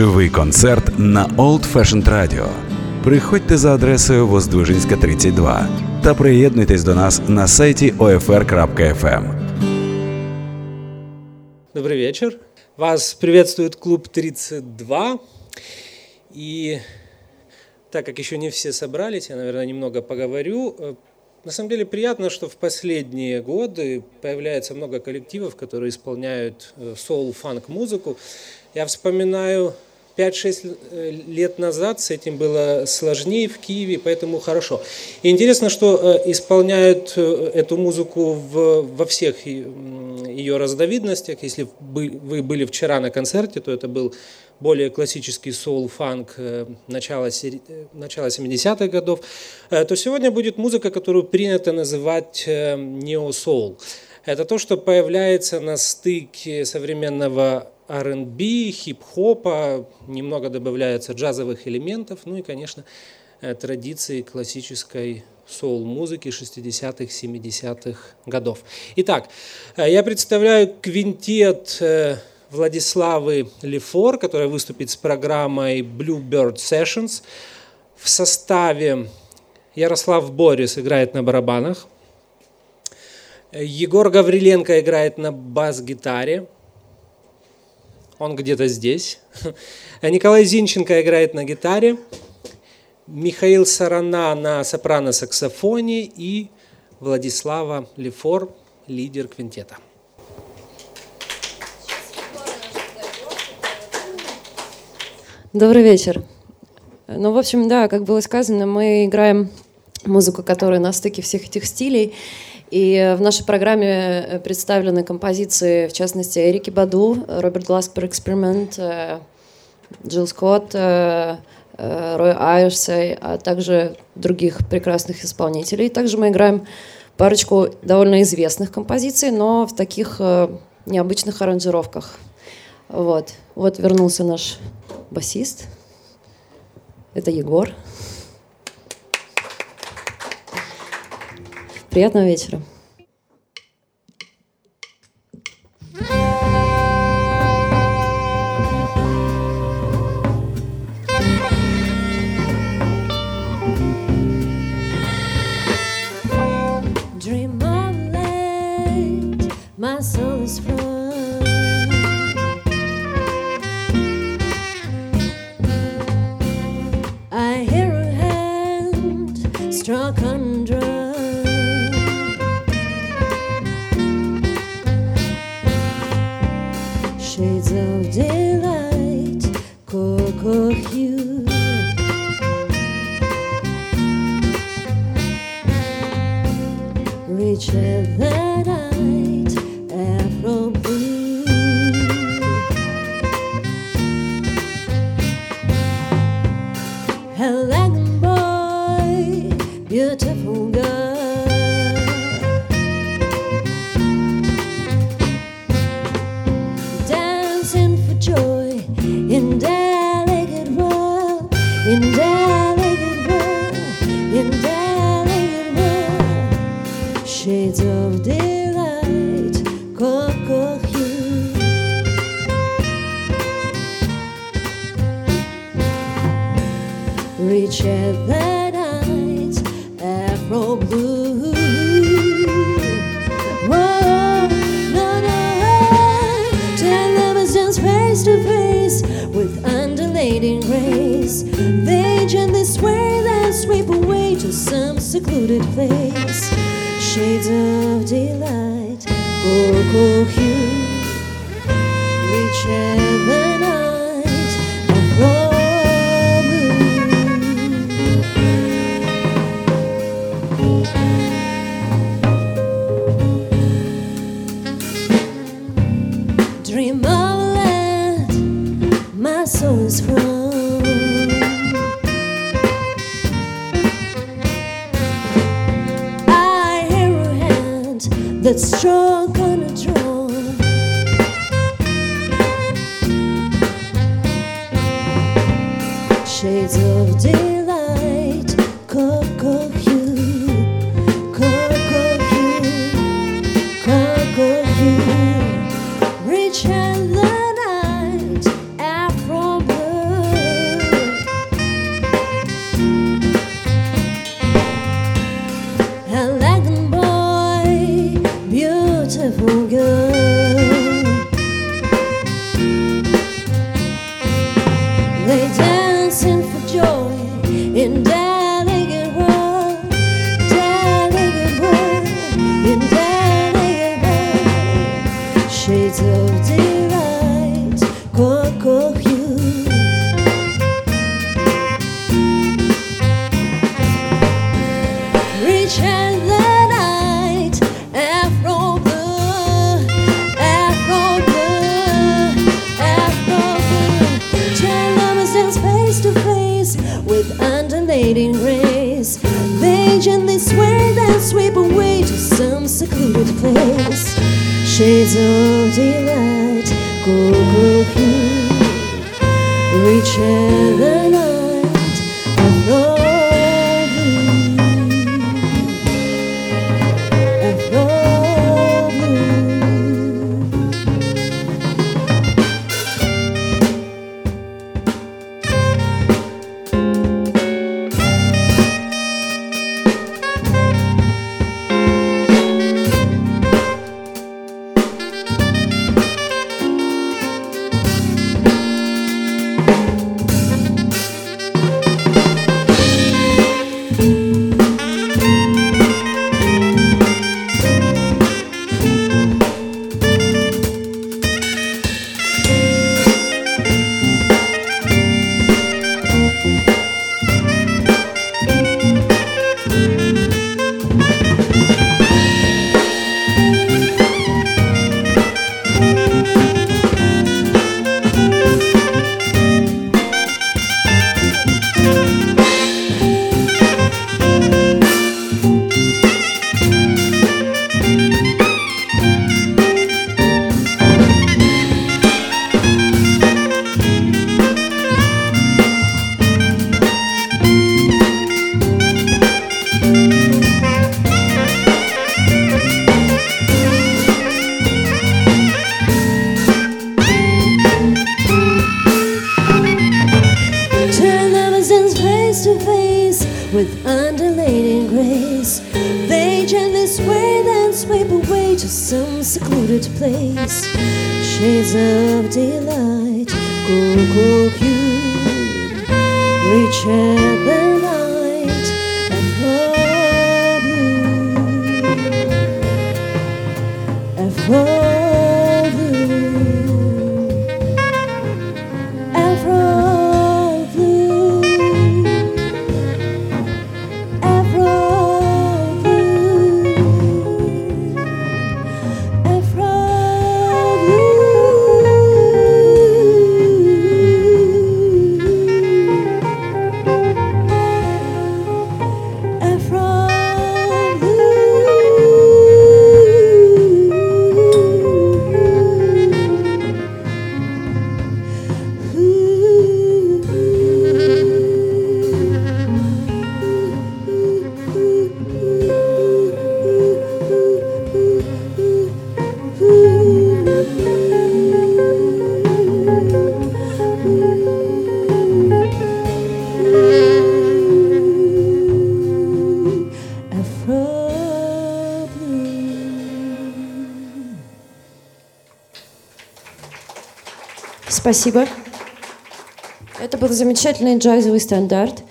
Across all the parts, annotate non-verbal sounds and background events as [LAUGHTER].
Живий концерт на Old Fashioned Radio. Приходьте за адресою Воздвижинська, 32 та приєднуйтесь до нас на сайті OFR.FM. Добрый вечер. Вас приветствует клуб 32. И так как еще не все собрались, я, наверное, немного поговорю. Э, на самом деле приятно, что в последние годы появляется много коллективов, которые исполняют соул-фанк э, музыку. Я вспоминаю 5-6 э, лет назад с этим было сложнее в Киеве, поэтому хорошо. И интересно, что э, исполняют э, эту музыку в, во всех ее разновидностях. Если вы были вчера на концерте, то это был более классический соул-фанк начала, начала 70-х годов, то сегодня будет музыка, которую принято называть нео-соул. Это то, что появляется на стыке современного R&B, хип-хопа, немного добавляется джазовых элементов, ну и, конечно, э, традиции классической соул-музыки 60-х, 70-х годов. Итак, э, я представляю квинтет э, Владиславы Лефор, которая выступит с программой Bluebird Sessions. В составе Ярослав Борис играет на барабанах, Егор Гавриленко играет на бас-гитаре, он где-то здесь. [LAUGHS] Николай Зинченко играет на гитаре, Михаил Сарана на сопрано-саксофоне и Владислава Лефор, лидер квинтета. Добрый вечер. Ну, в общем, да, как было сказано, мы играем музыку, которая на стыке всех этих стилей. И в нашей программе э, представлены композиции, в частности, Эрики Баду, Роберт Гласпер Эксперимент, э, Джилл Скотт, э, Рой Айрсей, а также других прекрасных исполнителей. Также мы играем парочку довольно известных композиций, но в таких необычных аранжировках. Вот. Вот вернулся наш басист. Это Егор. Приятного вечера. Dream of light, my soul is from. struck on place. Shades of delight, go, go, reach heaven. Спасибо. Это был замечательный джазовый стандарт,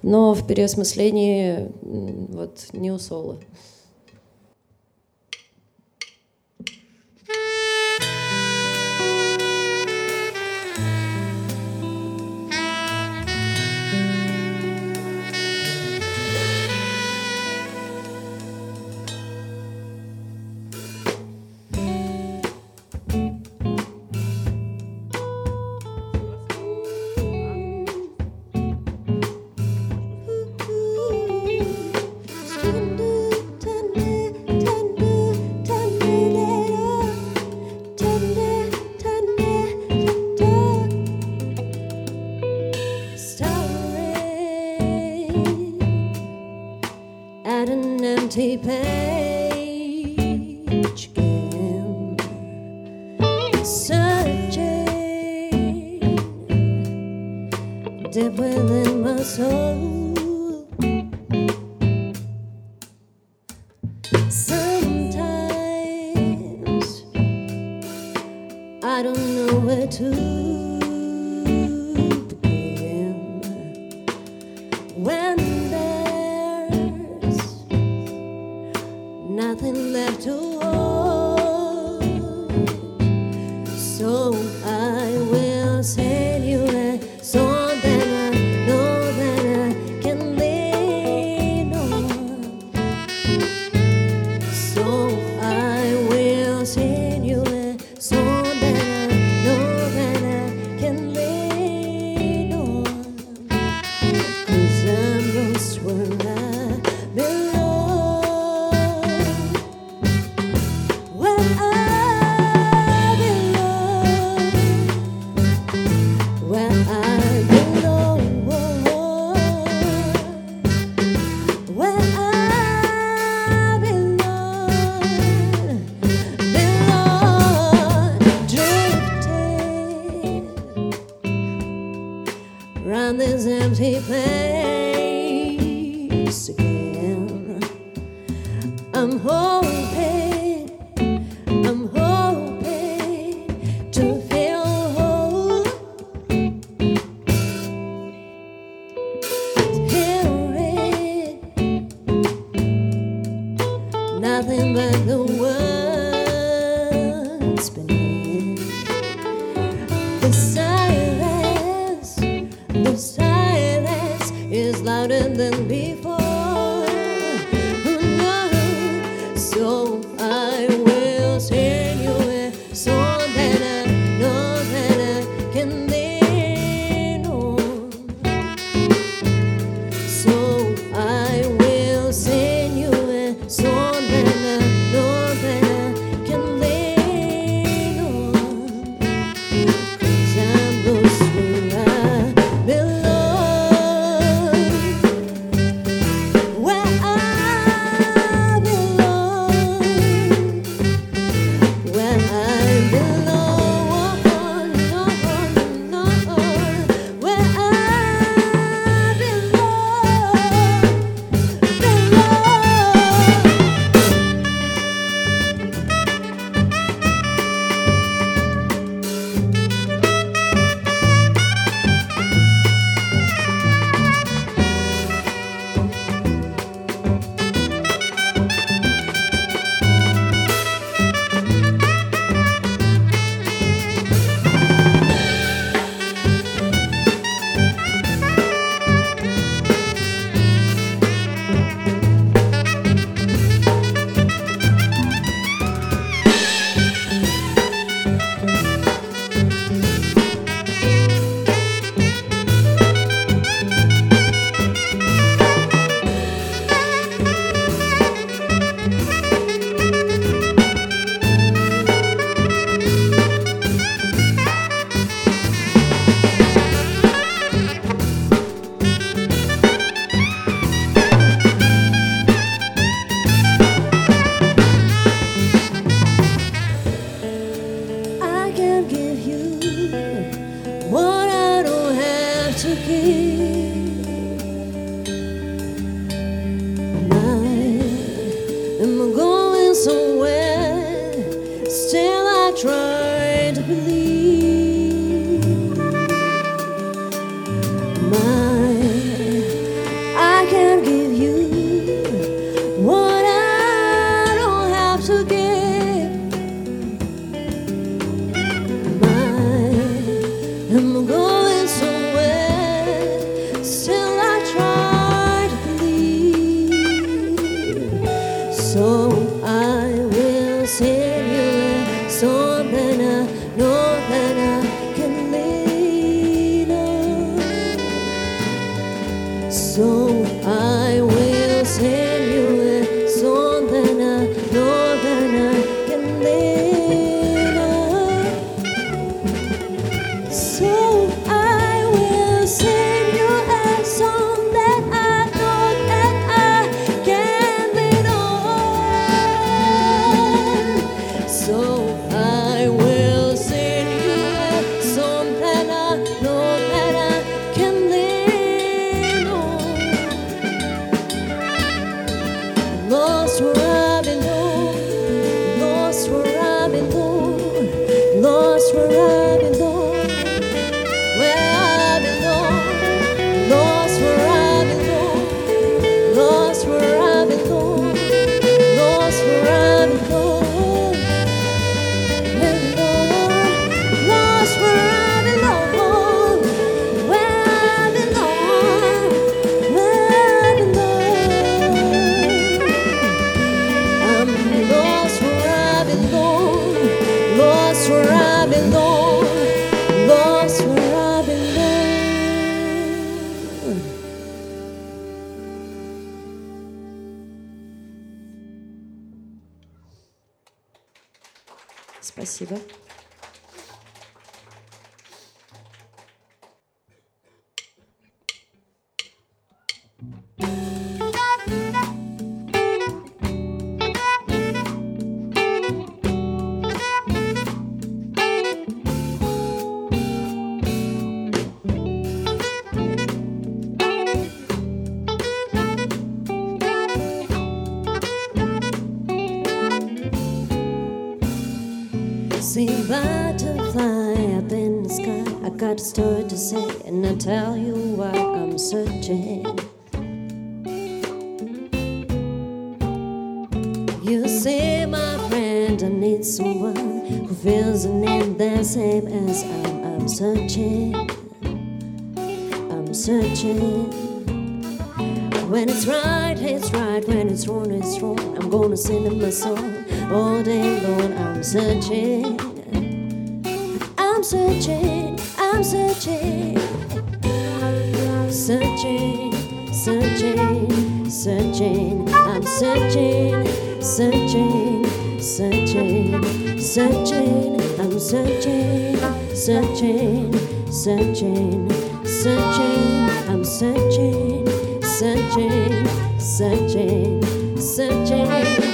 но в переосмыслении вот не у соло. searching, searching, searching. I'm searching, searching, searching, searching. I'm searching, searching, searching, searching.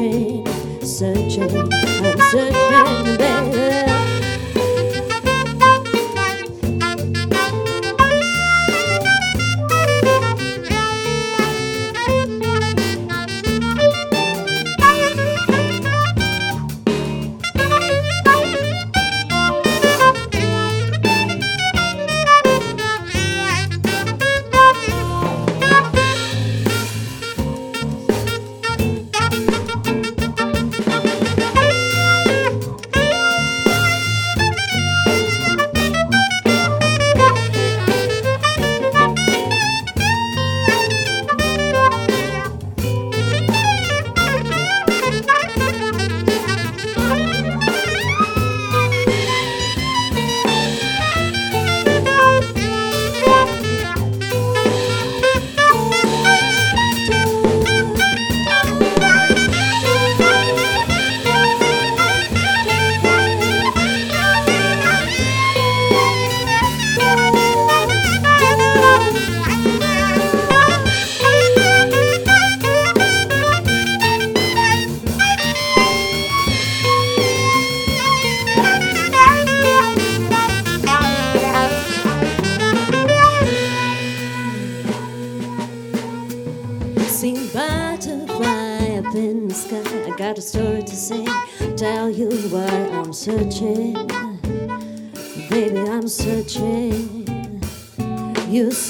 change.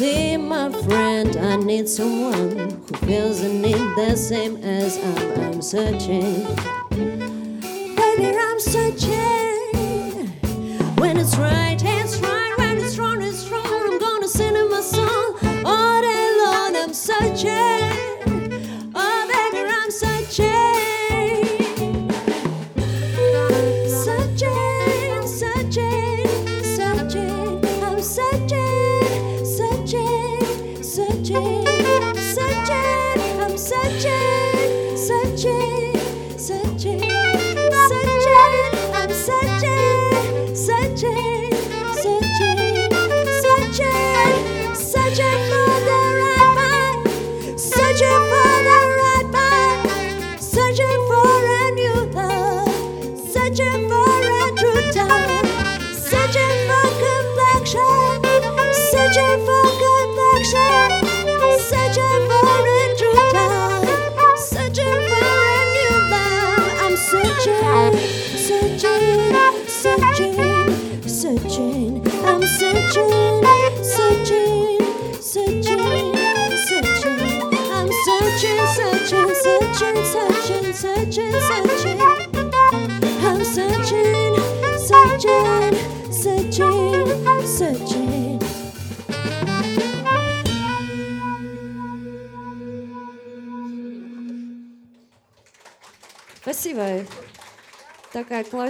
see, my friend, I need someone who feels the need the same as I. I'm searching.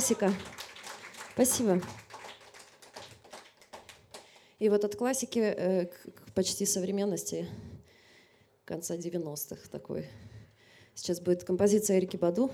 Классика. Спасибо. И вот от классики э, к, почти современности конца 90-х такой. Сейчас будет композиция Эрики Баду.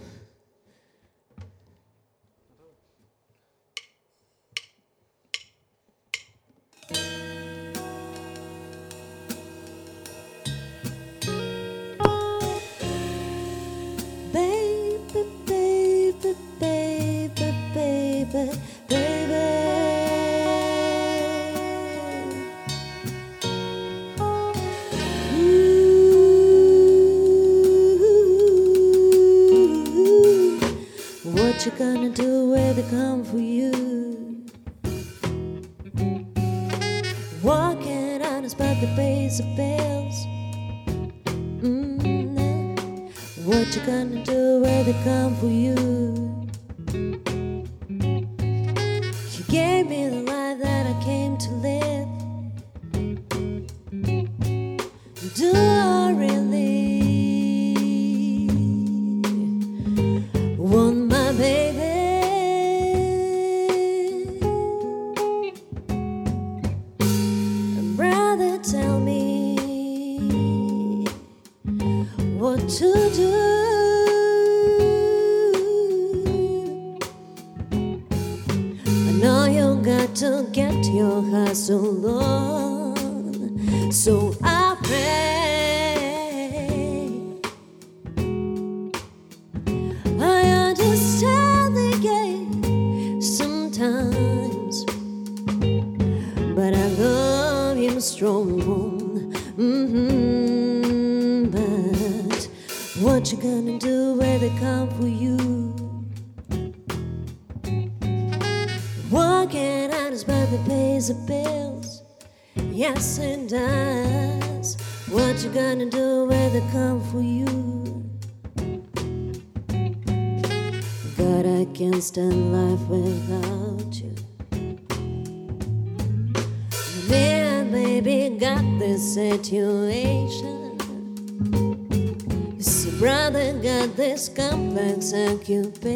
Got this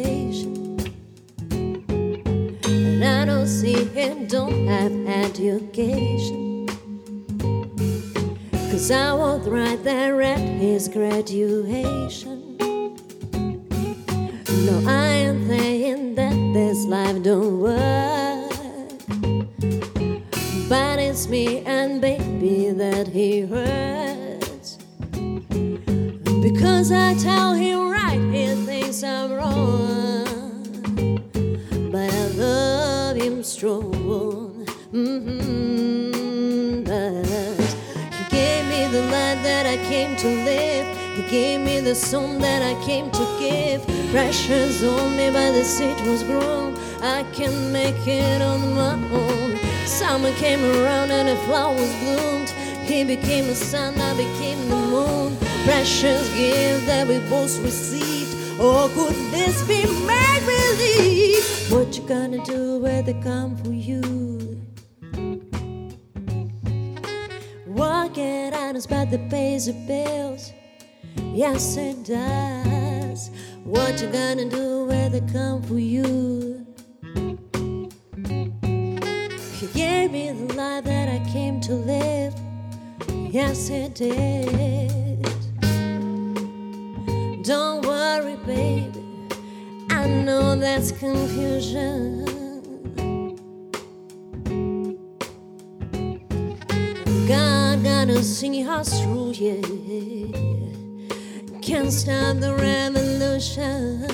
the seed was grown. I can make it on my own. Summer came around and the flowers bloomed. He became the sun, I became the moon. Precious gift that we both received. Oh, could this be make believe? What you gonna do when they come for you? Walking out a spot that pays the bills. Yes, it does. What you gonna do when they come for you? You gave me the life that I came to live. Yes, it did. Don't worry, baby. I know that's confusion. God gotta see us through, yeah. Can't stop the revolution,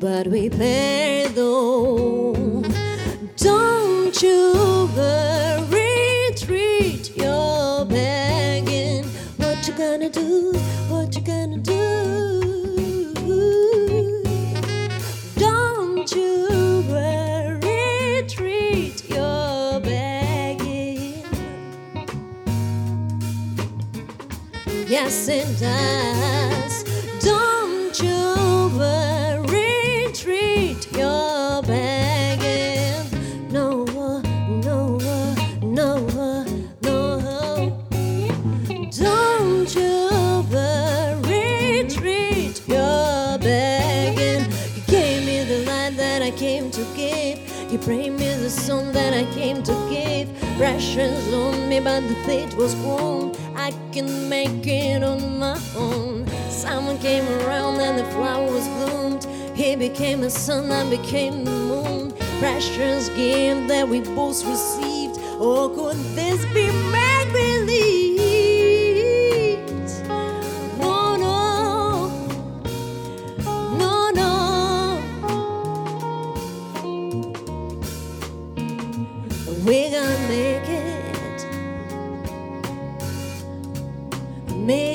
but we pay though. Don't you worry, Don't you worry, treat your begging. No, no, no, no. Don't you worry, treat your begging. You gave me the light that I came to give. You bring me the song that I came to give. Pressures on me, but the fate was wrong. Can make it on my own. Someone came around and the flowers bloomed. He became the sun, I became the moon. Precious gift that we both received. Or could this be make believe? Me,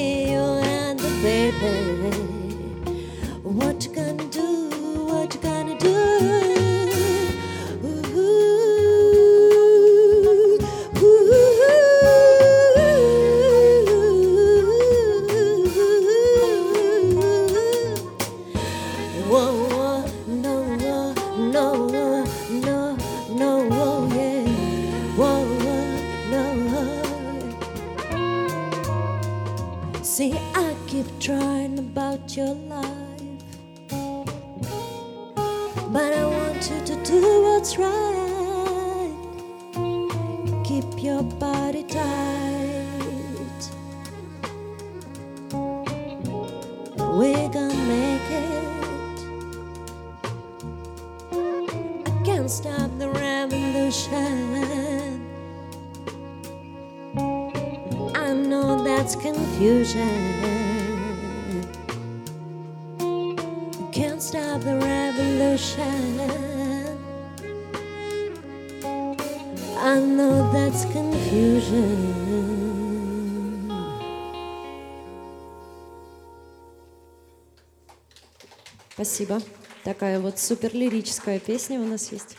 but I want you to do what's right. Keep your body tight. We're gonna make it. I can't stop the revolution. I know that's confusion. Revolution. I know that's confusion. Спасибо. Такая вот супер лирическая песня у нас есть.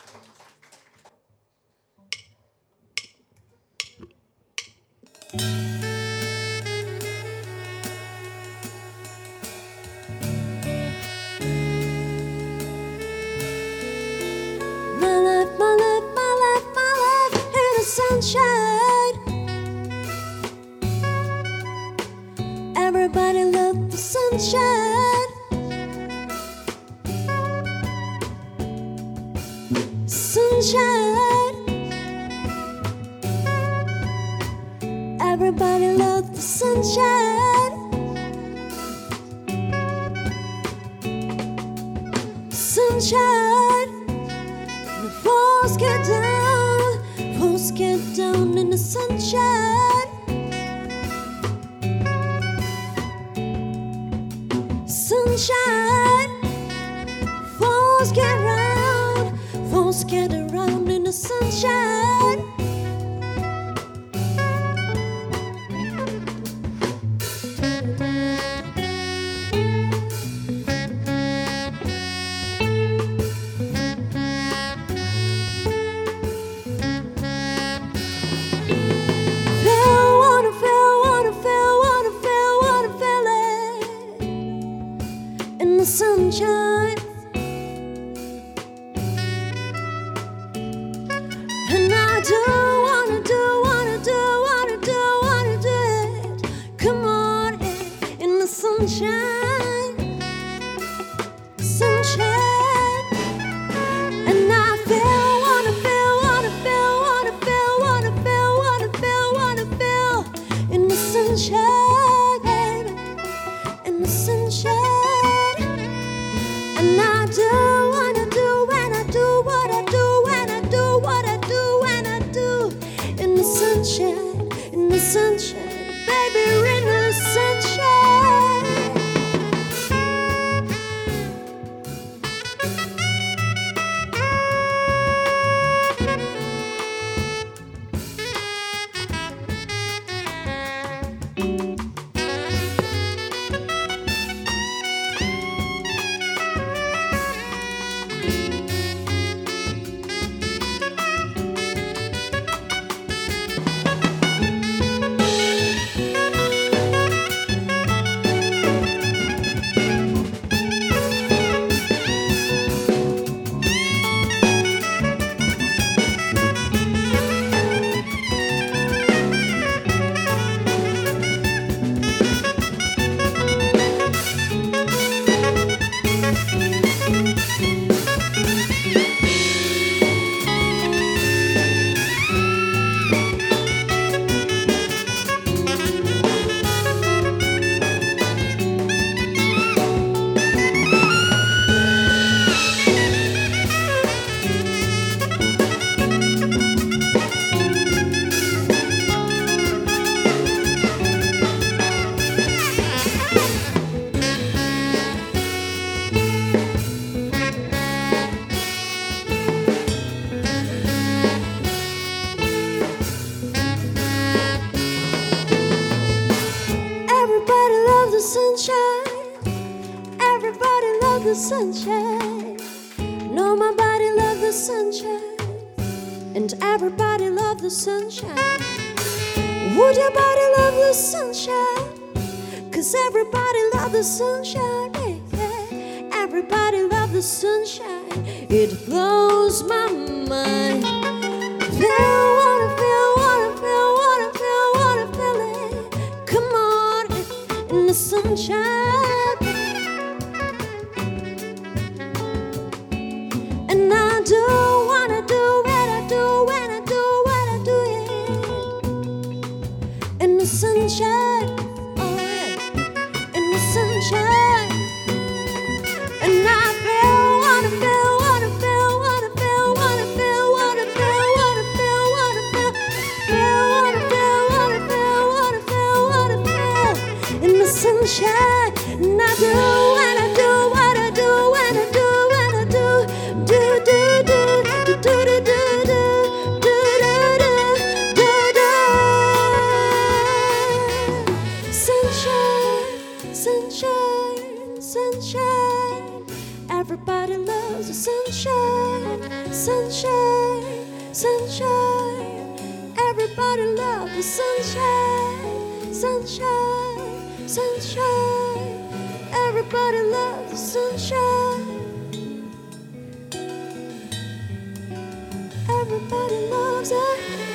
Sunshine, in the sunshine, baby, sunshine. Everybody loves the sunshine, sunshine, sunshine. Everybody loves the sunshine, sunshine, sunshine. Everybody loves the sunshine. Everybody loves it.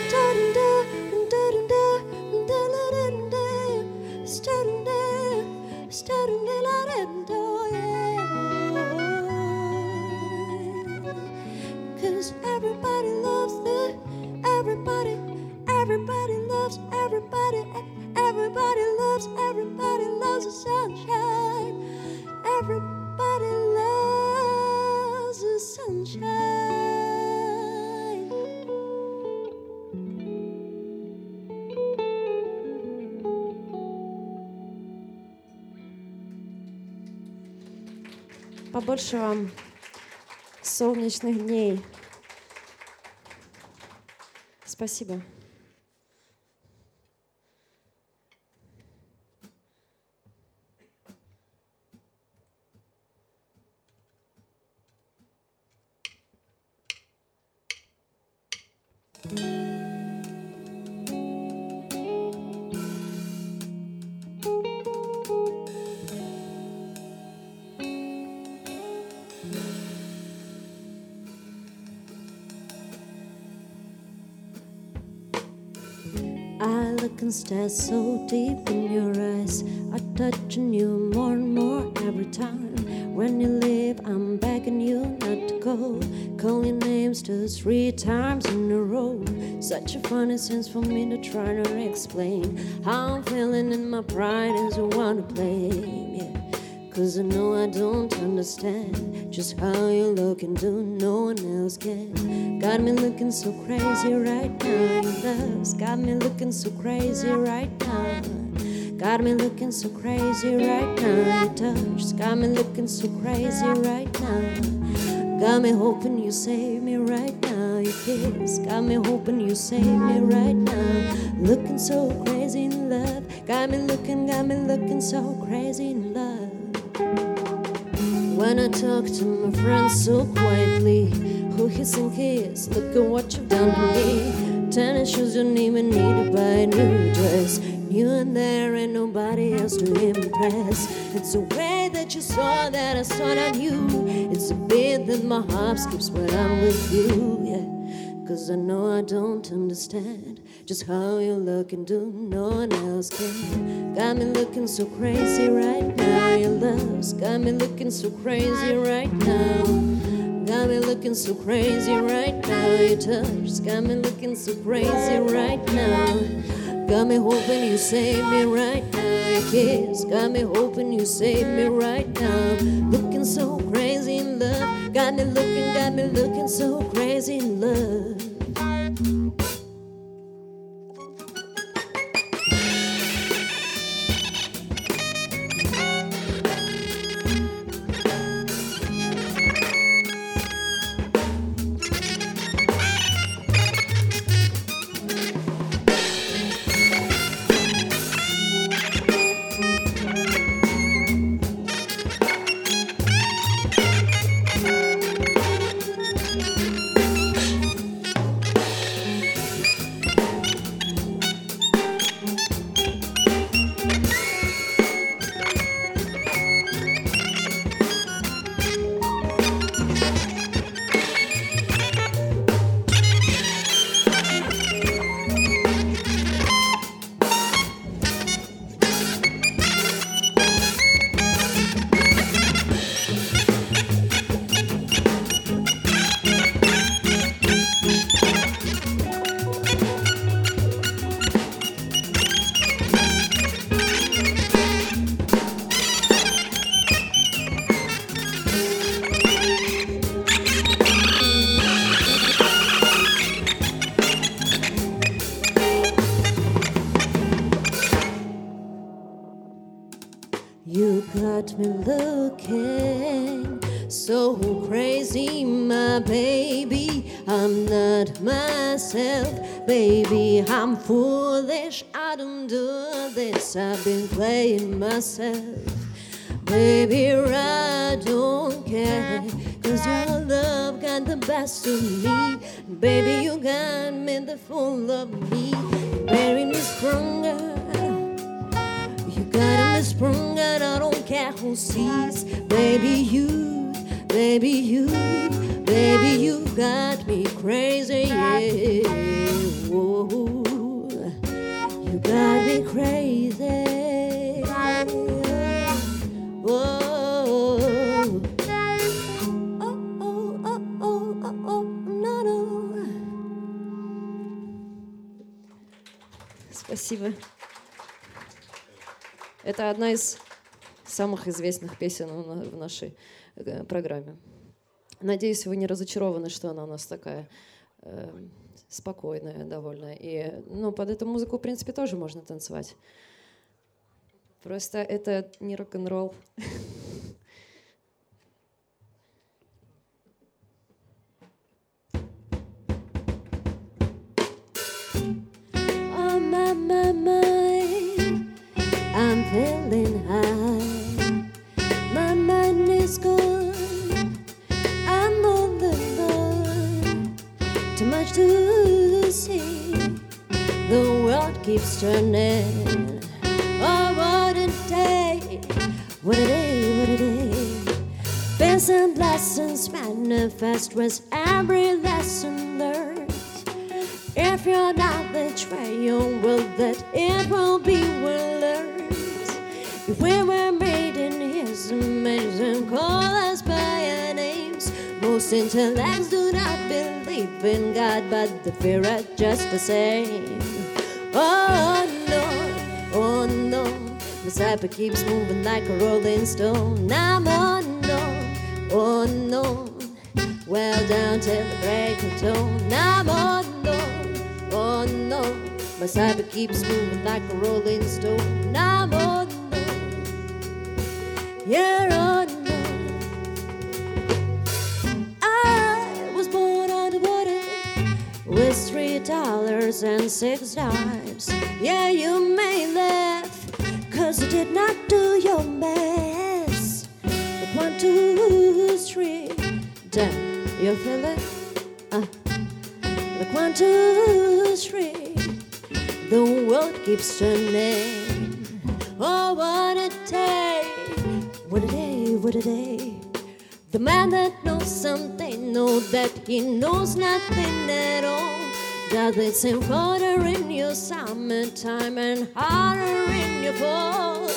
Everybody, everybody loves everybody loves the sunshine. Everybody loves the sunshine. Побольше вам солнечных дней. Спасибо. I look and stare so deep in your eyes. I touching you more and more every time. When you leave, I'm begging you not to go. Calling names two, three times in a row. Such a funny sense for me to try to explain how I'm feeling in my pride is a want to blame. Yeah. Cause I know I don't understand just how you look and do no one else can. Got me looking so crazy right now. Your love's got me looking so crazy right now. Got me looking so crazy right now. Your touch's got me looking so crazy right now. Got me hoping you save me right now. Your kiss got me hoping you save me right now. Looking so crazy in love. Got me looking, got me looking so crazy in love. When I talk to my friends so quietly, who hiss and kiss, look at what you've done to me. Tennis shoes don't even need to buy a new dress. You and there ain't nobody else to impress. It's the way that you saw that I saw on you. It's a bit that my heart skips when I'm with you. Yeah. Cause I know I don't understand just how you look and do no one else can. Got me looking so crazy right now. Your love's got me looking so crazy right now. Got me looking so crazy right now. Your touch's got me looking so crazy right now. Got me hoping you save me right now. Kiss got me hoping you save me right now. Looking so crazy in love. Got me looking, got me looking so crazy in love. Это одна из самых известных песен в на- в нашей э, программе. Надеюсь, вы не разочарованы, что она у нас такая э, спокойная довольно. И ну, под эту музыку, в принципе, тоже можно танцевать. Просто это не рок-н-ролл. [LAUGHS] They fear it just the same. Oh no, oh no, Messiah keeps moving like a rolling stone. I'm on oh, no, oh no. Well down till the break of dawn. I'm on oh, no, oh no. My cyber keeps moving like a rolling stone. I'm oh, on no, yeah on and six dimes. Yeah, you may laugh, cause you did not do your best. But one, two, three, damn, you feel it? Uh, like one, two, three, the world keeps turning. Oh, what a day! What a day, what a day. The man that knows something knows that he knows nothing at all. Does it seem colder in your summertime and harder in your fall?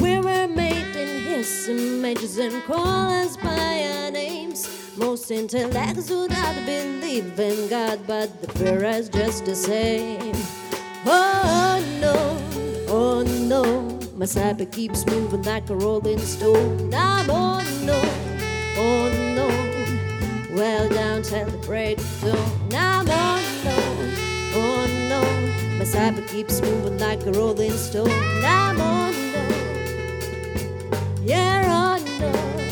We were made in his images and call us by our names. Most intellects do not believe in God, but the fear is just the same. Oh no, oh no, my cyber keeps moving like a rolling stone. I'm oh no, oh no, well down till the break of dawn. I'm oh no, oh no, my cyber keeps moving like a rolling stone. I'm oh no, yeah oh no. Cause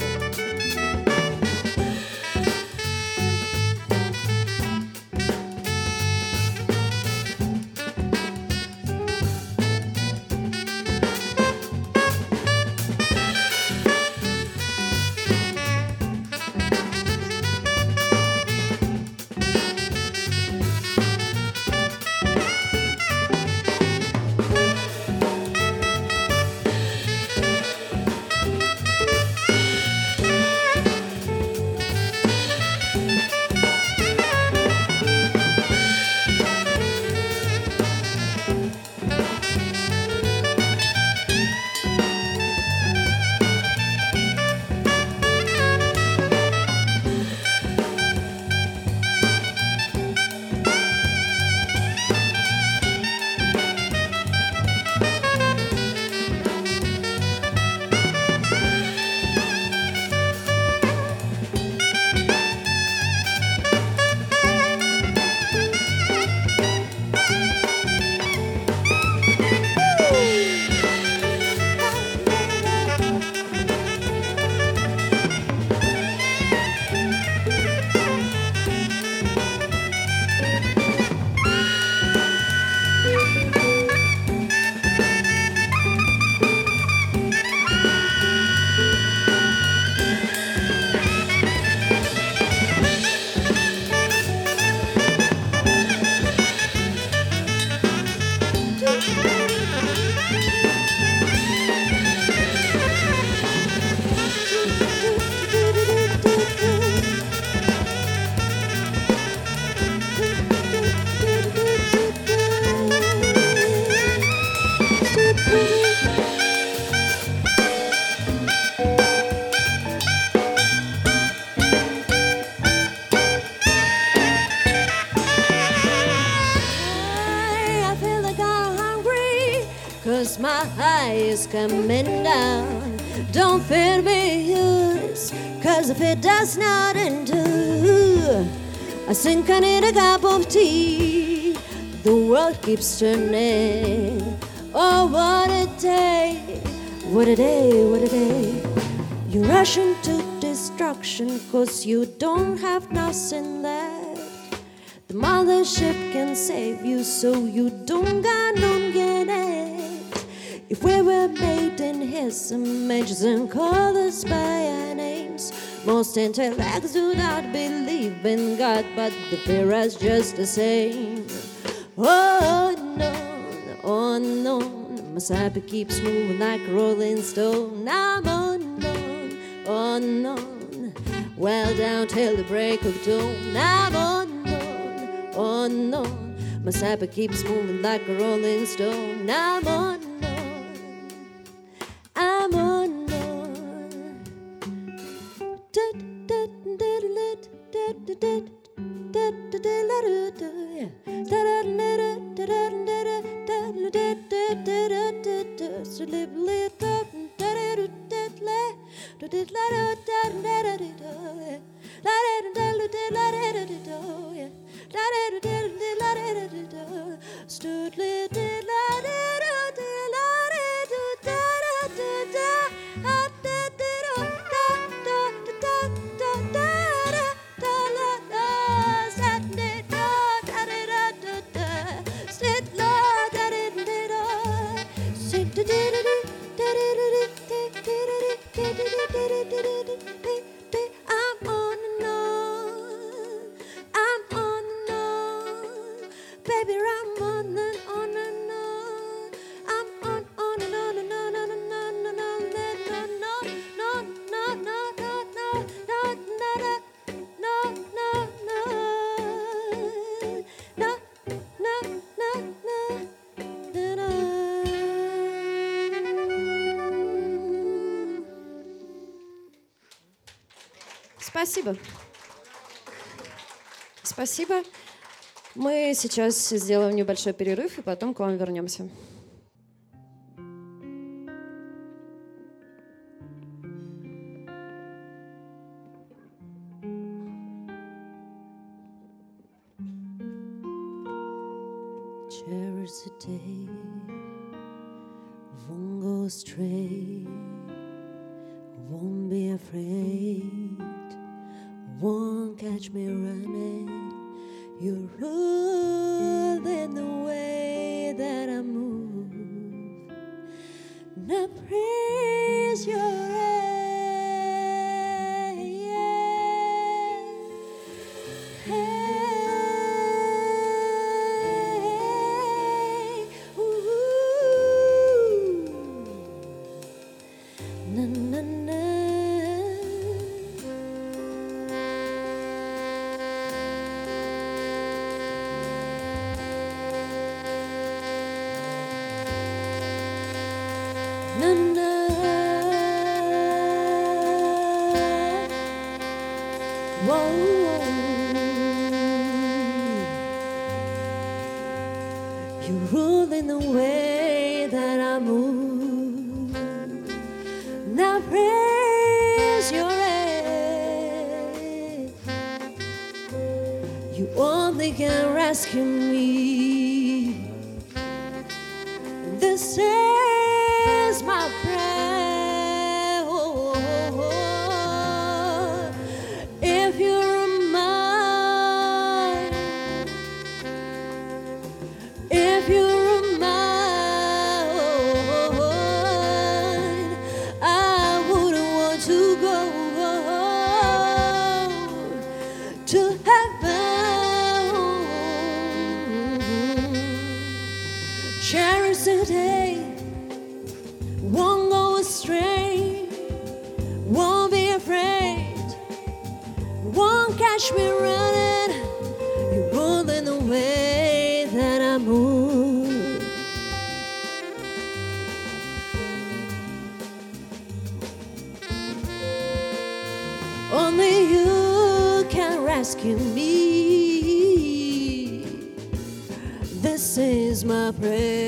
is coming down. Don't fear me, yours, cause if it does not endure, I think I need a cup of tea. The world keeps turning. Oh, what a day! What a day, what a day. You rush into destruction cause you don't have nothing left. The mothership can save you so you don't got his images and called us by our names, most intellects do not believe in God, but the fear us just the same. Oh no, oh no, my cyber keeps moving like a rolling stone. I'm unknown, unknown, well down till the break of dawn. I'm unknown, unknown, my cyber keeps moving like a rolling stone. I'm unknown. Сейчас сделаем небольшой перерыв и потом к вам вернемся. Whoa. You rule in the way that I move. Now praise your name. You only can rescue me. praise.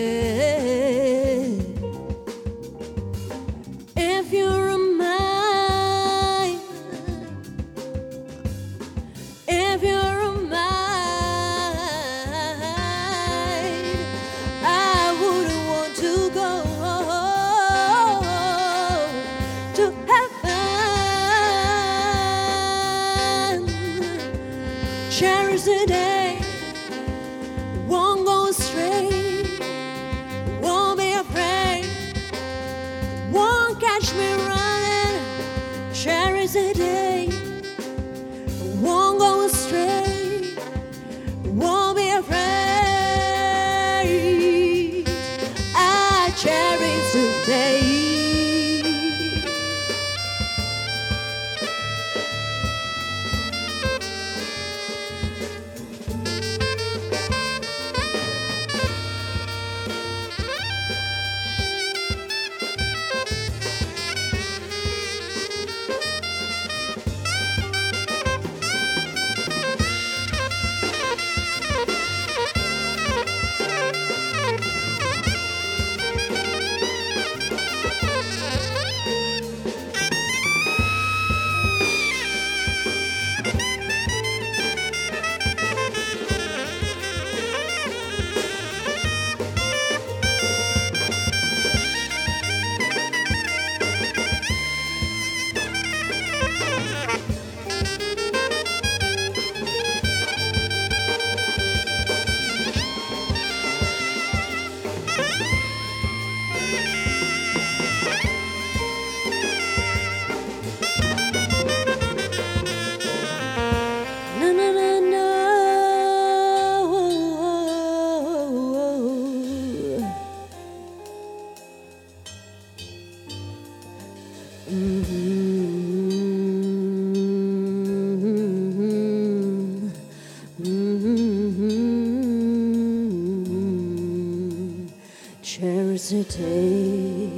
take,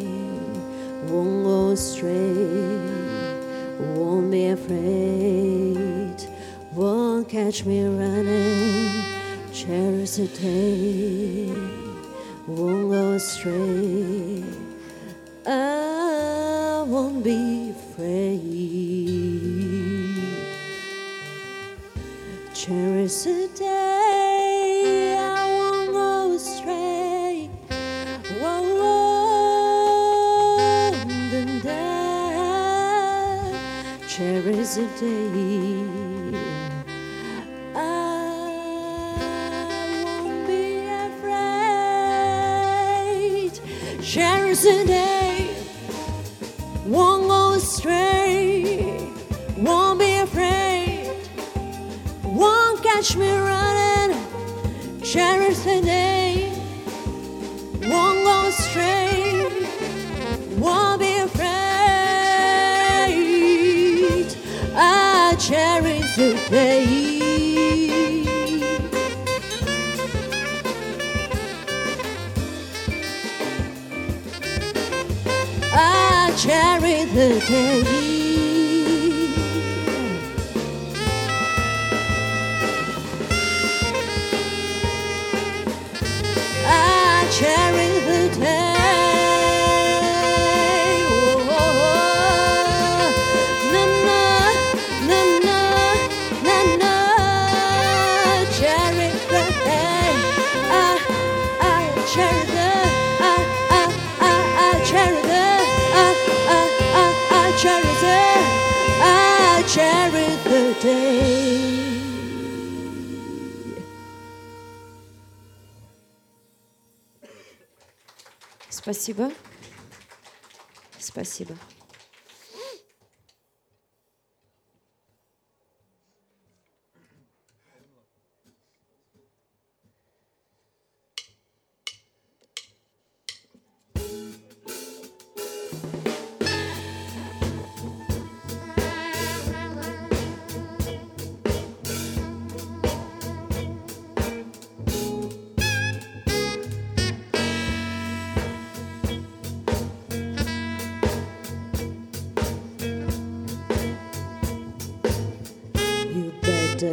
won't go astray, won't be afraid, won't catch me running. Cherish the day, won't go astray, I won't be afraid. Cherish the yesterday. I won't be afraid. Share today. Спасибо. Спасибо.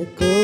let.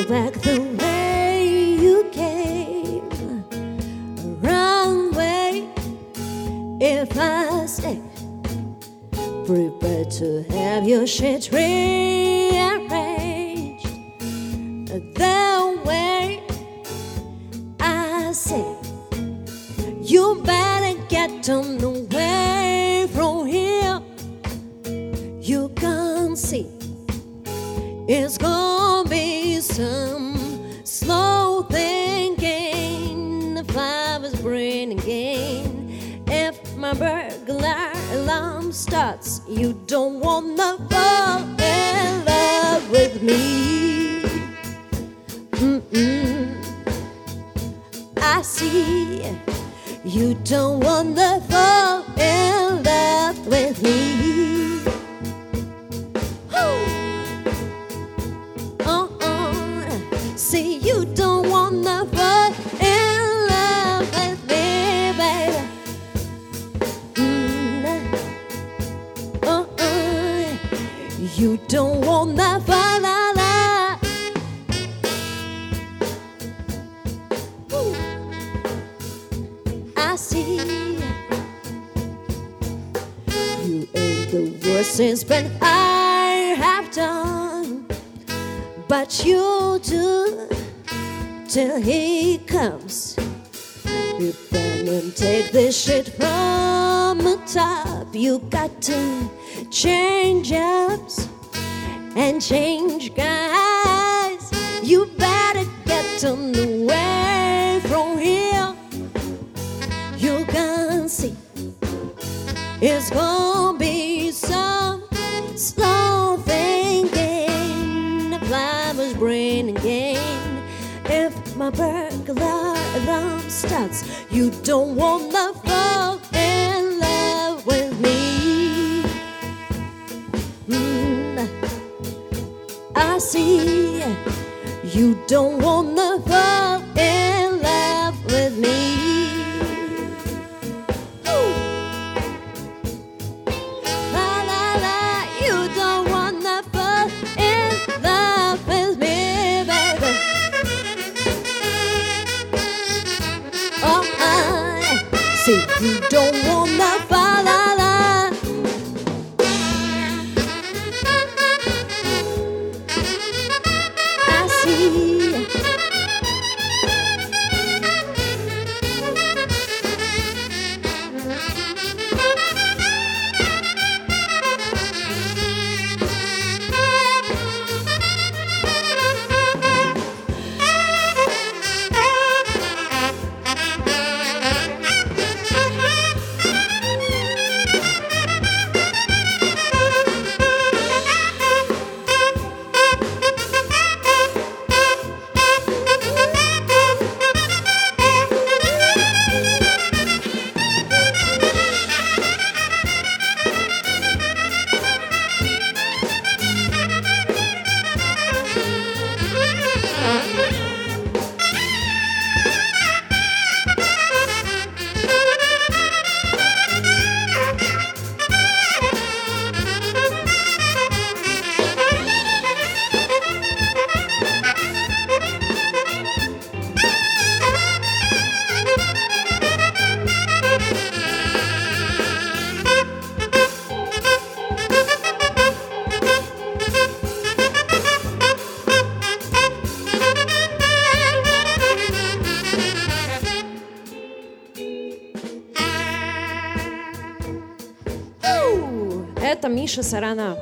Миша Сарана.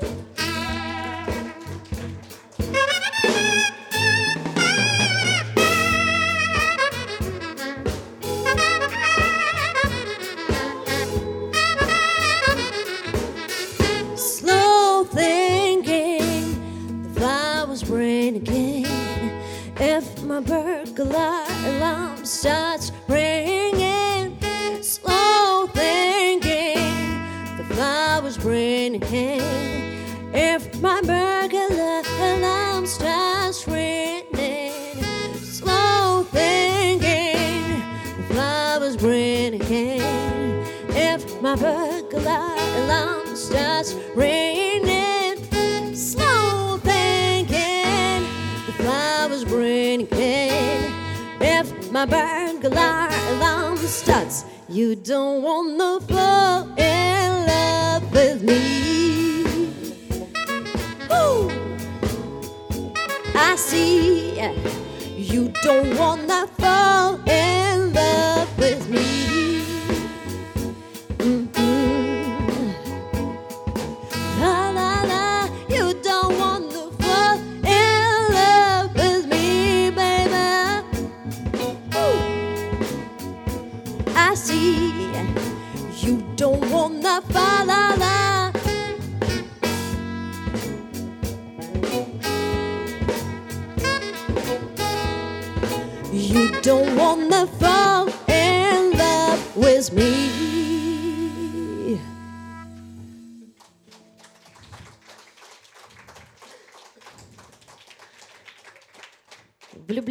You don't wanna fall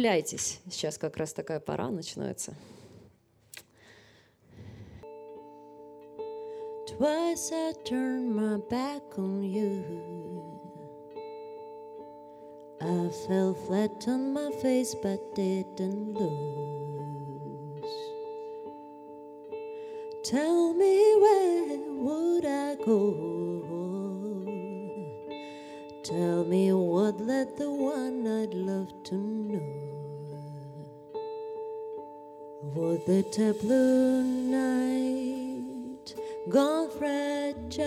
Влюбляйтесь. Сейчас как раз такая пора начинается. Twice I turned my back on you. I fell flat on my face but didn't lose. Tell me where would I go? Tell me what led the one I'd love to know. Was it a blue night gone fragile?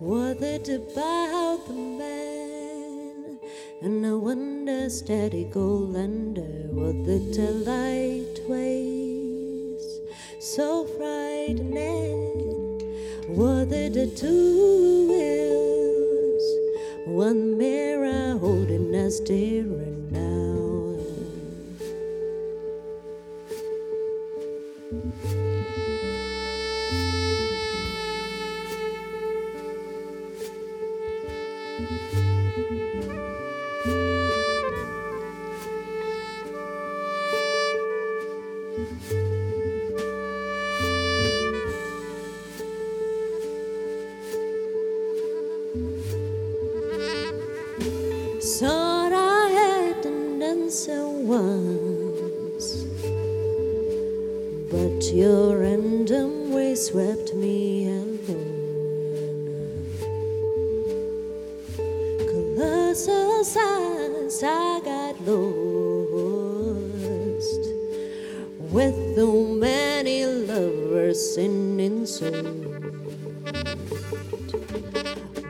Was it about the man? And no wonder steady gold under was it a light so frightening? Was it a two wheels? One mirror holding us dearer now. Once, but your random way swept me alone. Colossal signs I got lost with so many lovers singing souls.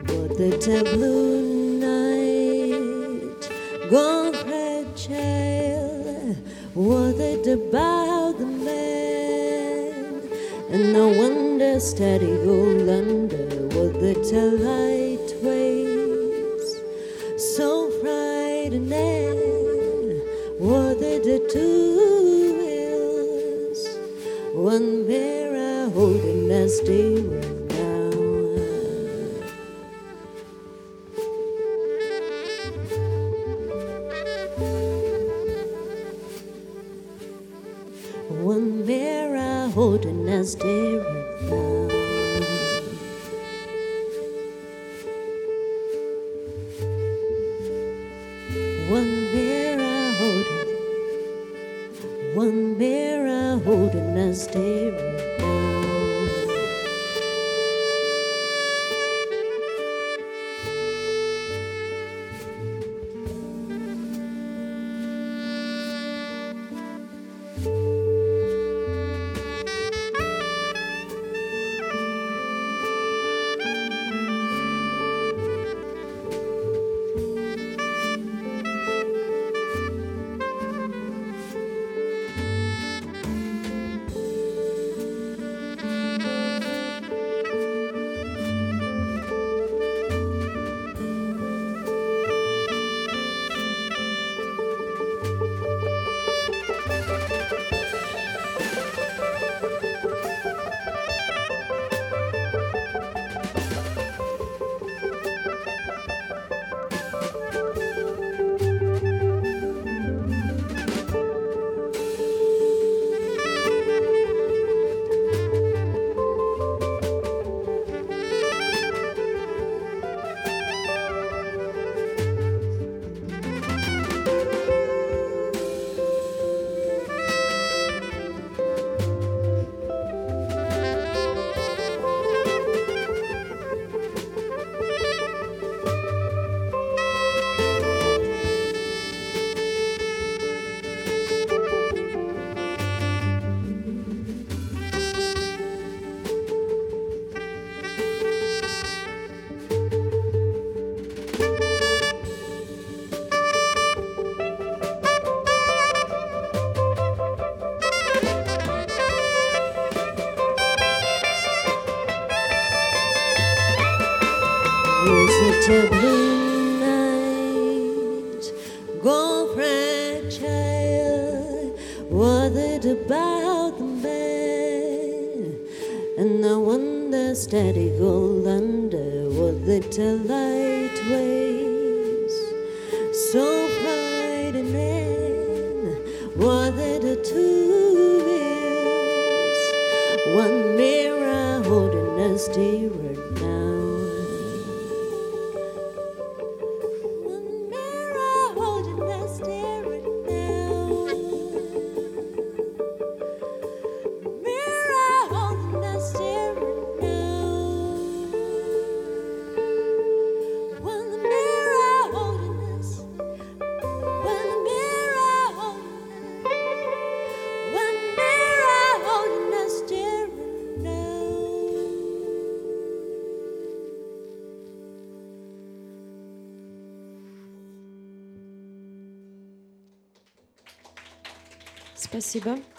But the tableau night gone it about the man? And no wonder steady old under was it a light waves so frightening. It a two wheels? One mirror holding us dearer under, was it light waves? So frightening, was it a two wheels? One mirror holding a steerer Спасибо.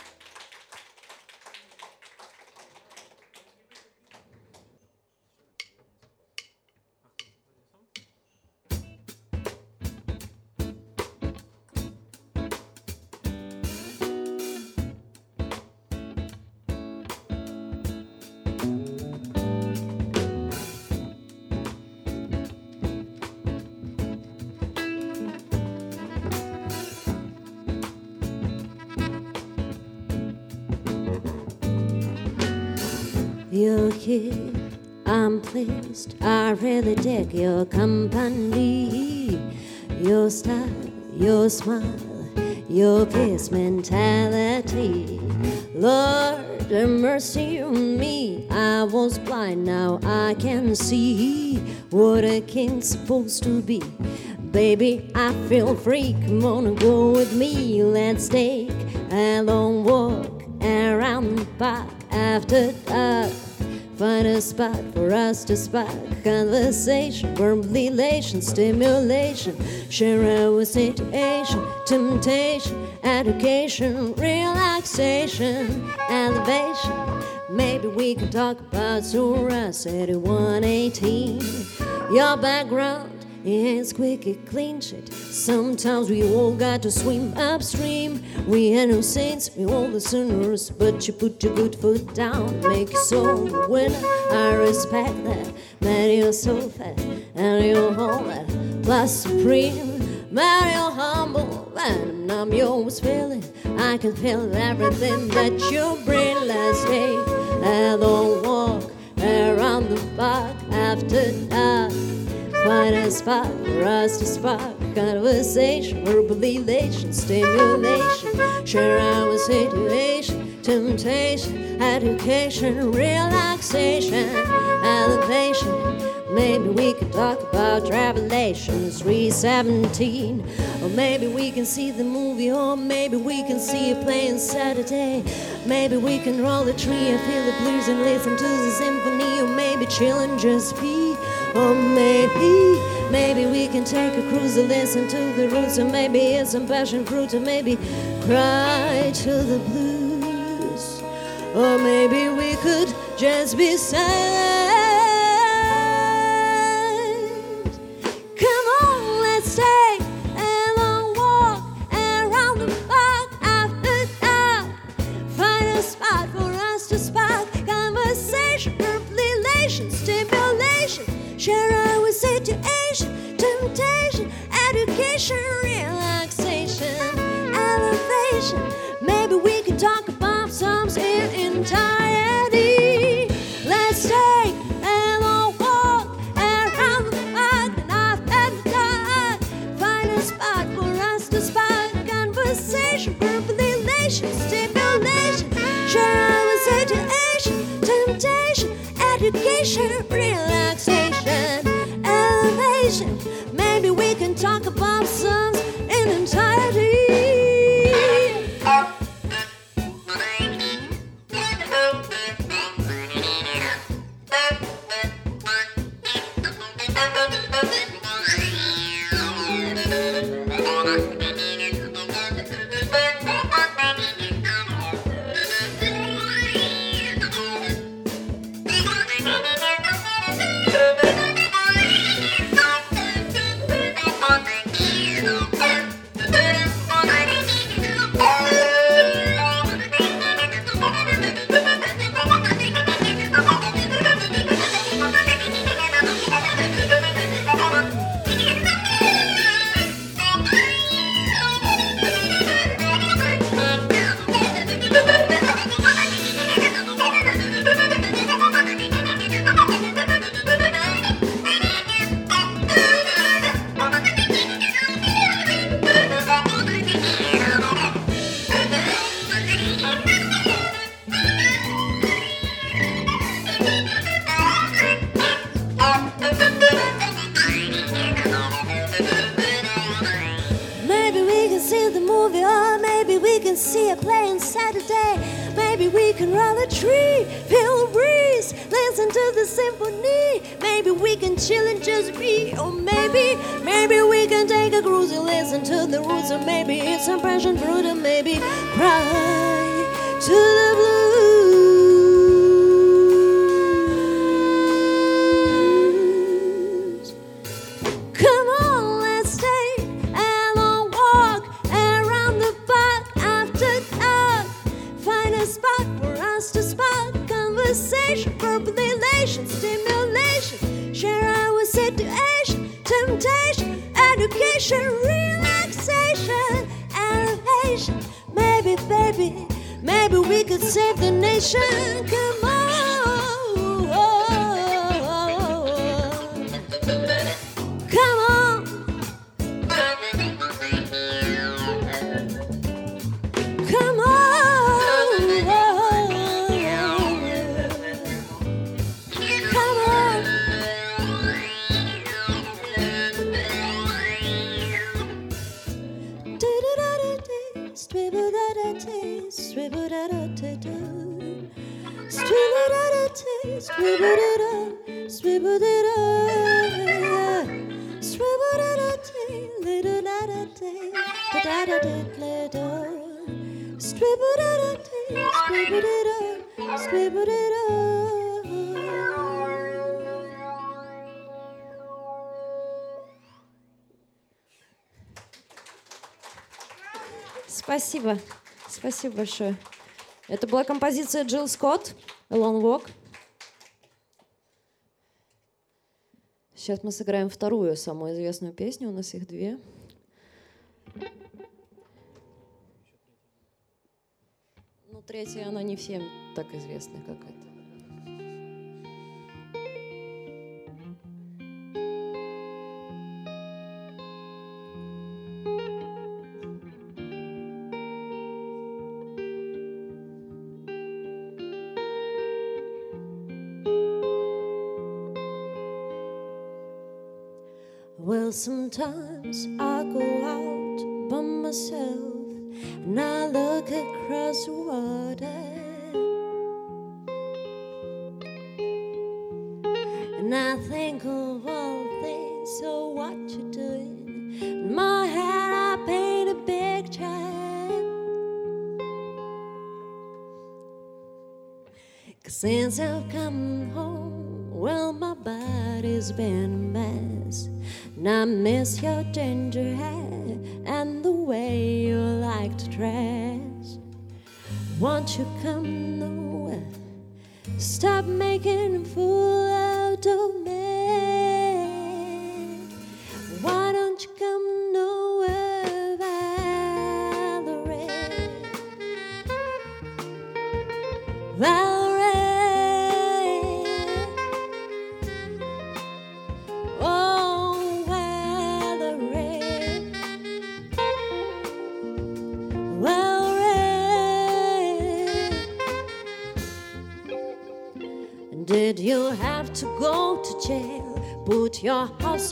I really dig your company. Your style, your smile, your peace mentality. Lord, have mercy on me. I was blind, now I can see what a king's supposed to be. Baby, I feel free. Come on go with me. Let's take a long walk around the park after dark. Find a spot for us to spark conversation, verbal elation, stimulation, share our situation, temptation, education, relaxation, elevation. Maybe we can talk about Surah 118. Your background is quick and clean shit. Sometimes we all got to swim upstream. We ain't no saints, we all the sinners. But you put your good foot down, make your a winner. I respect that. Man, you're so fat, and you're that. Plus supreme, man, you're humble, and I'm yours feeling. I can feel everything that you bring. Let's take a long walk around the park after dark. Find a spot for us to spark conversation, verbal elation, stimulation, share our situation, temptation, education, relaxation, elevation. Maybe we can talk about Revelations 317. Or maybe we can see the movie, or maybe we can see it playing Saturday. Maybe we can roll a tree and feel the blues and listen to the symphony, or maybe chill and just be. Or maybe, maybe we can take a cruise and listen to the roots, and maybe it's some passion fruit, or maybe cry to the blues. Or maybe we could just be silent. Education, relaxation, elevation. Maybe we can talk about some in entirety. Let's take a long walk around the park and after dark. Find a spot for us to spark conversation, verbal elation, stimulation, share our situation, temptation, education, relaxation, listen to the symphony. Maybe we can chill and just be, or maybe, maybe we can take a cruise and listen to the roots, or maybe it's fruit, or maybe cry to the blues. Большое. Это была композиция Джилл Скотт «Long Walk». Сейчас мы сыграем вторую самую известную песню. У нас их две. Ну, третья, она не всем так известна, как эта. Sometimes I go out by myself and I look across the water. And I think of all things, so what you doing? In my head, I paint a picture. Cause since I've come home, well, my body's been mess. And I miss your ginger hair and the way you like to dress. Won't you come nowhere? Stop making a fool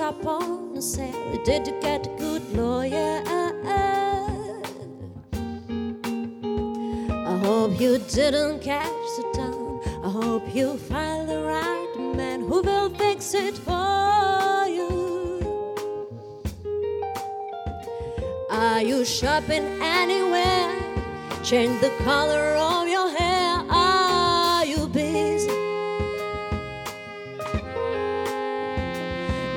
up on sale? Eh? Did you get a good lawyer? I hope you didn't catch the town. I hope you find the right man who will fix it for you. Are you shopping anywhere? Change the color of your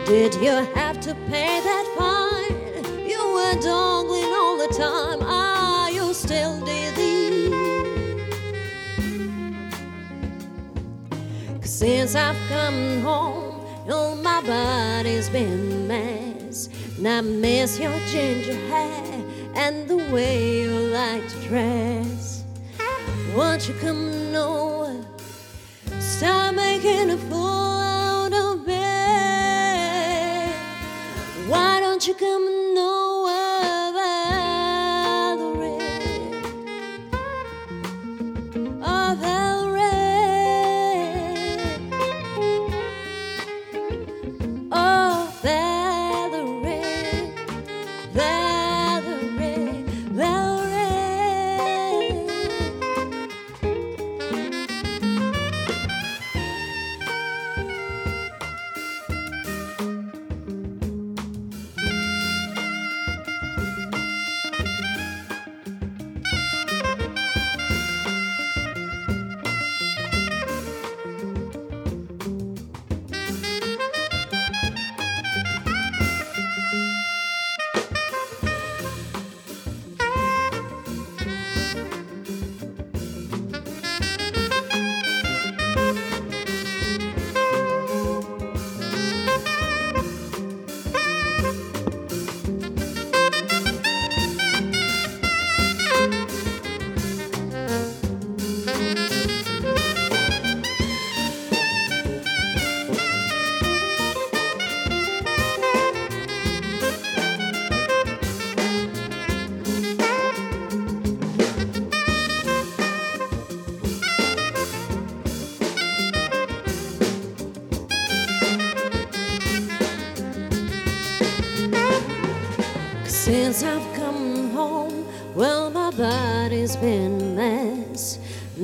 Did you have to pay that fine? You were dongling all the time. Are you still dizzy? 'Cause Since I've come home, oh, my body's been mess. And I miss your ginger hair and the way you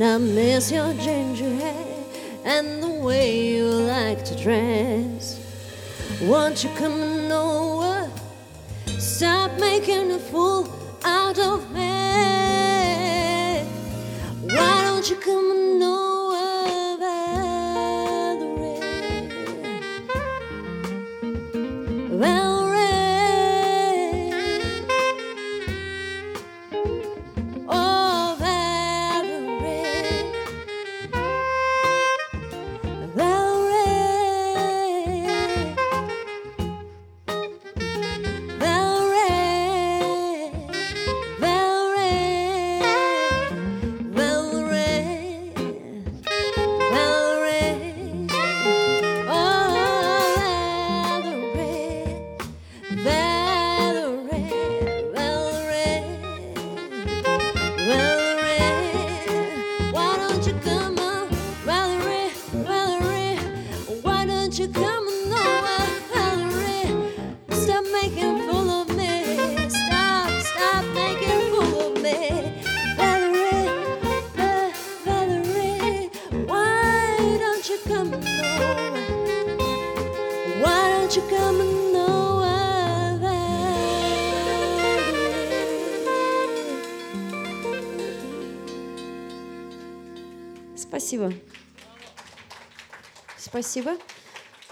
And I miss your ginger hair and the way you like to dress. Won't you come and over? Stop making a fool Спасибо.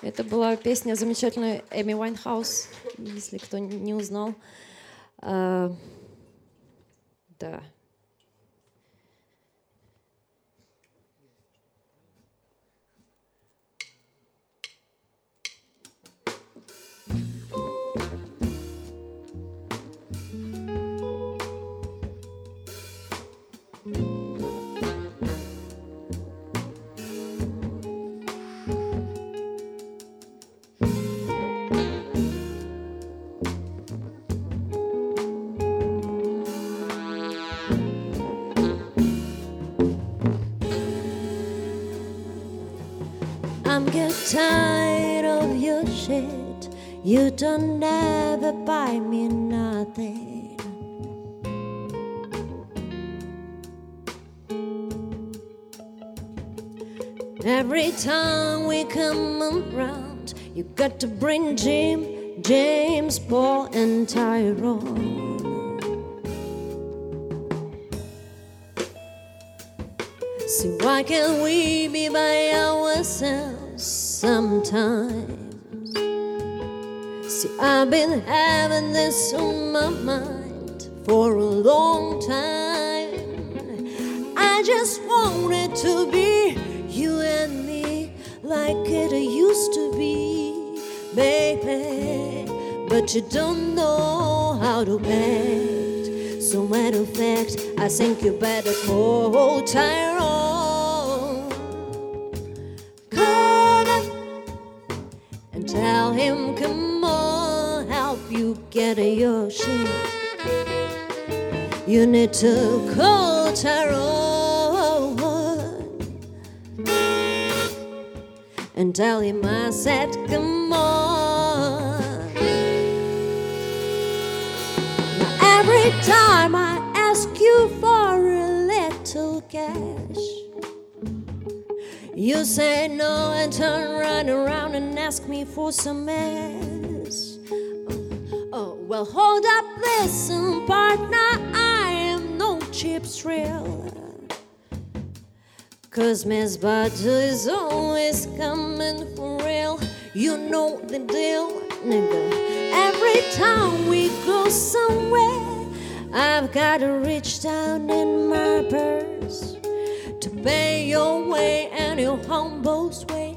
Это была песня замечательная Эми Уайнхаус, если кто не узнал. А, да. Tired of your shit. You don't ever buy me nothing. Every time we come around, you got to bring Jim, James, Paul, and Tyrone. See, why can't we be by ourselves sometimes? See, I've been having this on my mind for a long time. I just wanted to be you and me like it used to be, baby. But you don't know how to act. So, matter of fact, I think you better call Tyrone. Get your shit. You need to call Tyrone and tell him I said, come on. Now, every time I ask you for a little cash, you say no and turn right around and ask me for some ass. Oh, well, hold up, listen, partner, I am no cheap thrill. Cause Miss Butter is always coming for real. You know the deal, nigga. Every time we go somewhere, I've gotta reach down in my purse to pay your way and your humble's way.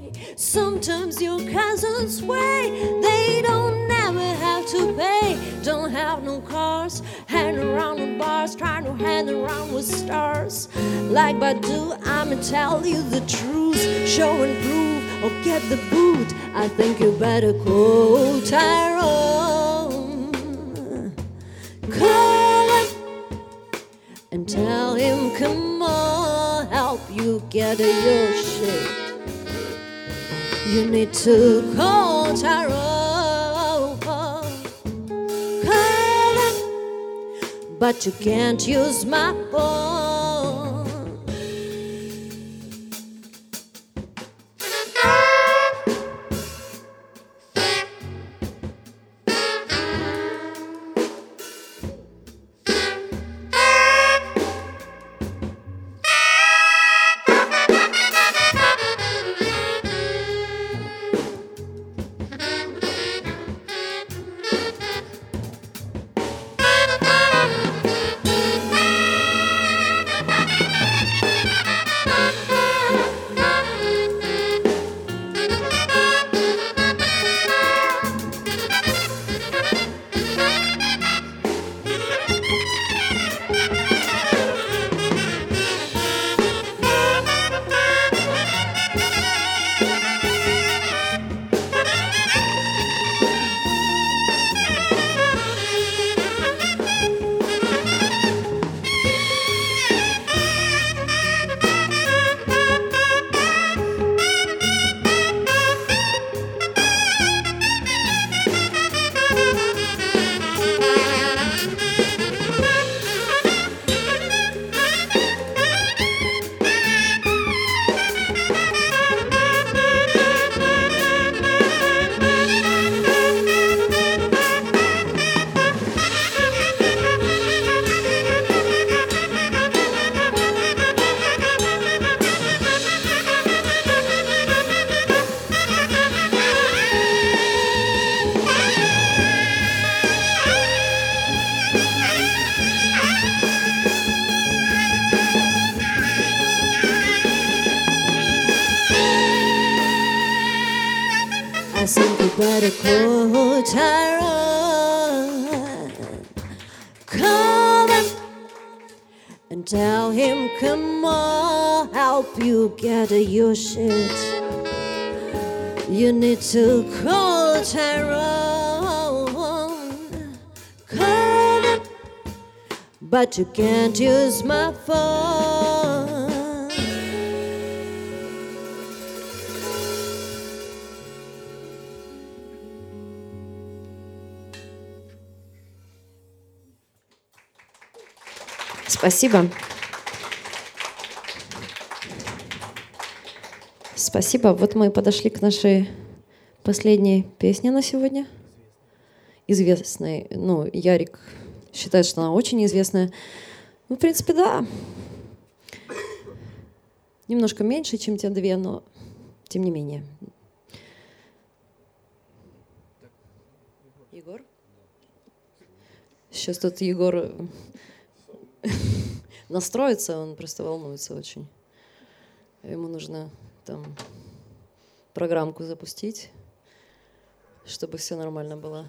Sometimes your cousins way they don't never have to pay. Don't have no cars, hang around the bars, trying to hang around with stars. Like Badu, I'ma tell you the truth, show and prove, or get the boot. I think you better call Tyrone. Call him and tell him, come on, help you get your shit. You need to call tarot. But you can't use my phone. Call him and tell him, come on, help you get your shit. You need to call Tyrone. Him, but you can't use my Спасибо. Спасибо. Вот мы подошли к нашей последней песне на сегодня. Известной. Ну, Ярик считает, что она очень известная. Ну, в принципе, да. Немножко меньше, чем те две, но тем не менее. Егор? Сейчас тут Егор [LAUGHS] настроится, он просто волнуется очень. Ему нужно там программку запустить, чтобы все нормально было.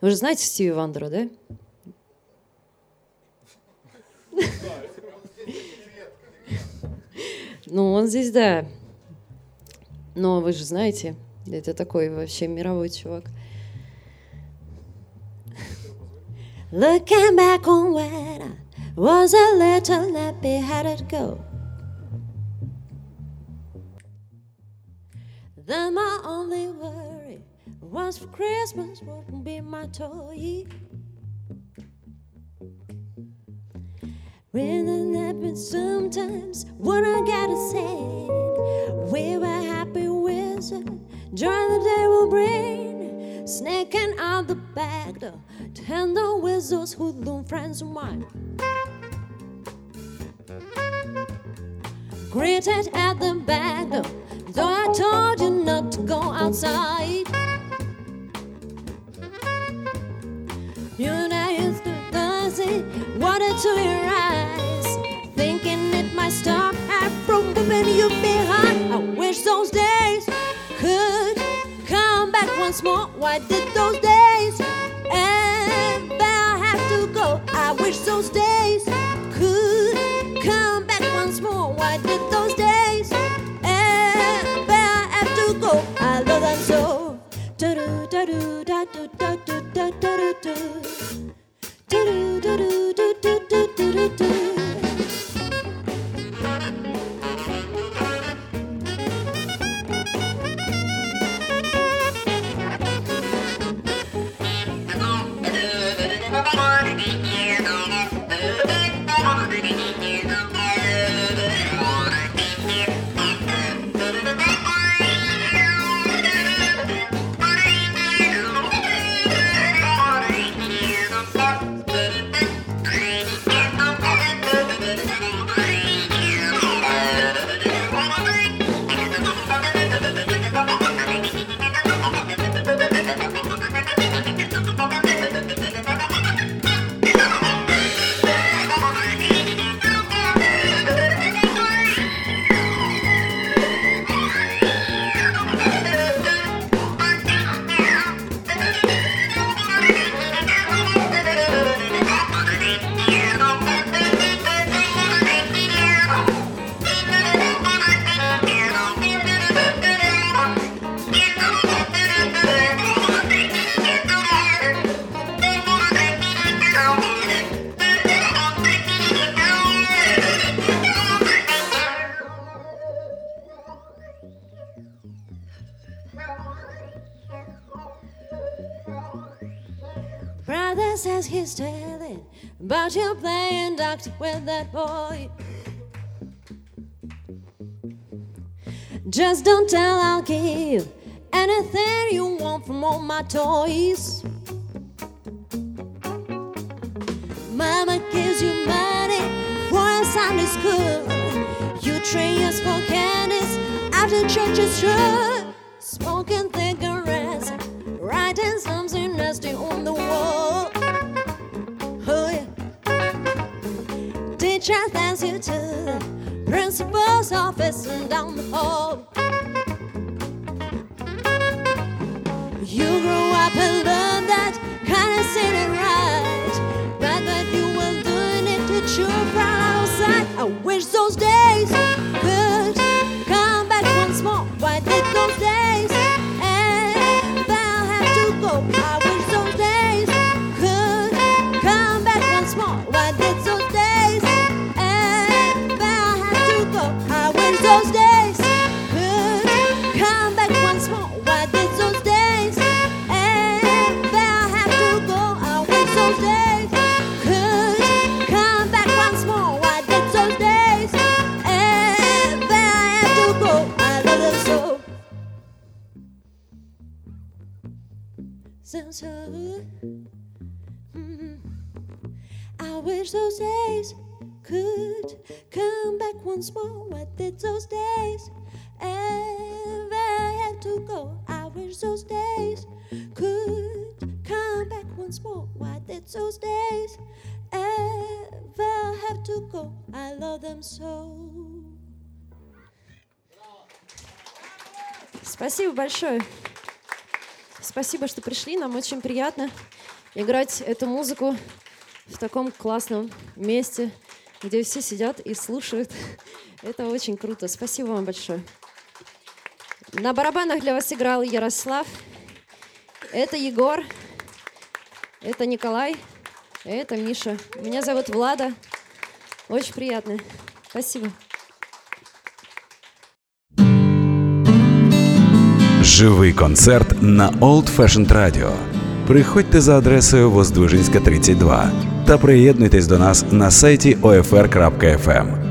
Вы же знаете Стиви Вандера, да? [LAUGHS] Ну, он здесь, да. Но вы же знаете, это такой вообще мировой чувак. Looking back on when I was a little nappy, it go? Then my only worry was for Christmas wouldn't be my toy. Really happens sometimes when I gotta say we were happy with it. Joy the day will bring, sneaking out the back door, tender with those hoodlum friends of mine. Greeted at the back door, though I told you not to go outside. You know it's the buzzing, water to your eyes. Thinking it might stop after moving you behind. I wish those days once more. Why did those days ever have to go? I wish those days could come back once more. Why did those days ever have to go? I love them so. Do-do, do-do, da-do, da-do, da-do, do-do. Do-do-do-do-do-do-do-do-do. as he's telling about you playing doctor with that boy. Just don't tell I'll give anything you want from all my toys. Mama gives you money for a Sunday school. You train us for candies after church is through. Smoking cigarettes, writing something nasty on the wall. Teacher sends you to principal's office and down the hall. You grow up and learn that kind of sin right. But that you were doing it to proud outside. I wish those days could come back once more. Why did those days wish those days could come back once more. What did those days ever have to go? I wish those days could come back once more. Why did those days ever have to go? I love them so. Спасибо большое. Спасибо, что пришли. Нам очень приятно играть эту музыку в таком классном месте, где все сидят и слушают. [LAUGHS] Это очень круто. Спасибо вам большое. На барабанах для вас играл Ярослав. Это Егор. Это Николай. Это Миша. Меня зовут Влада. Очень приятно. Спасибо. Живий концерт на Old Fashioned Radio. Приходьте за адресою Воздвижинська 32 та приєднуйтесь до нас на сайті OFR.FM.